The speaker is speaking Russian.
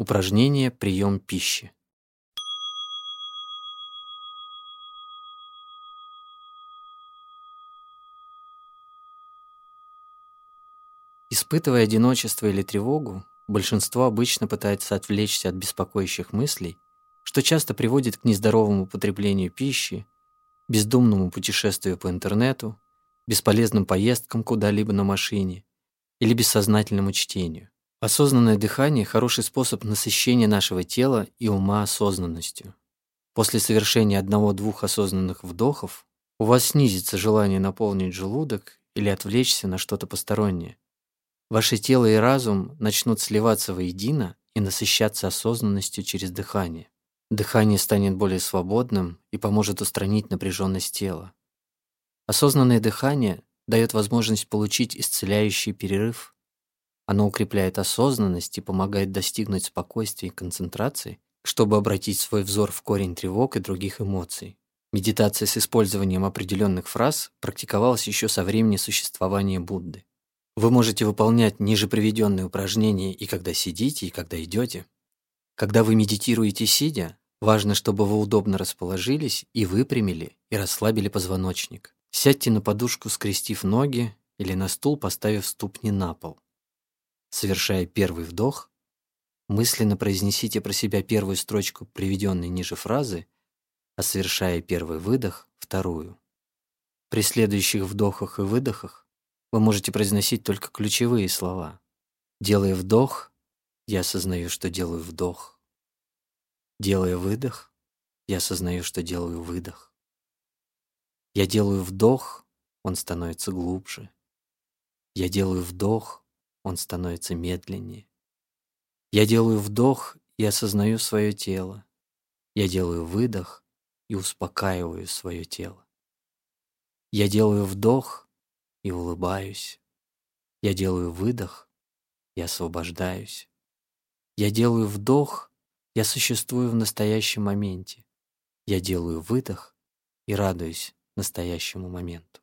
Упражнение «Прием пищи». Испытывая одиночество или тревогу, большинство обычно пытается отвлечься от беспокоящих мыслей, что часто приводит к нездоровому потреблению пищи, бездумному путешествию по интернету, бесполезным поездкам куда-либо на машине или бессознательному чтению. Осознанное дыхание – хороший способ насыщения нашего тела и ума осознанностью. После совершения одного-двух осознанных вдохов у вас снизится желание наполнить желудок или отвлечься на что-то постороннее. Ваше тело и разум начнут сливаться воедино и насыщаться осознанностью через дыхание. Дыхание станет более свободным и поможет устранить напряженность тела. Осознанное дыхание дает возможность получить исцеляющий перерыв оно укрепляет осознанность и помогает достигнуть спокойствия и концентрации, чтобы обратить свой взор в корень тревог и других эмоций. Медитация с использованием определенных фраз практиковалась еще со времени существования Будды. Вы можете выполнять ниже приведенные упражнения и когда сидите, и когда идете. Когда вы медитируете сидя, важно, чтобы вы удобно расположились и выпрямили и расслабили позвоночник. Сядьте на подушку, скрестив ноги, или на стул, поставив ступни на пол. Совершая первый вдох, мысленно произнесите про себя первую строчку приведенной ниже фразы, а совершая первый выдох – вторую. При следующих вдохах и выдохах вы можете произносить только ключевые слова. Делая вдох, я осознаю, что делаю вдох. Делая выдох, я осознаю, что делаю выдох. Я делаю вдох, он становится глубже. Я делаю вдох, он становится медленнее. Я делаю вдох и осознаю свое тело. Я делаю выдох и успокаиваю свое тело. Я делаю вдох и улыбаюсь. Я делаю выдох и освобождаюсь. Я делаю вдох, я существую в настоящем моменте. Я делаю выдох и радуюсь настоящему моменту.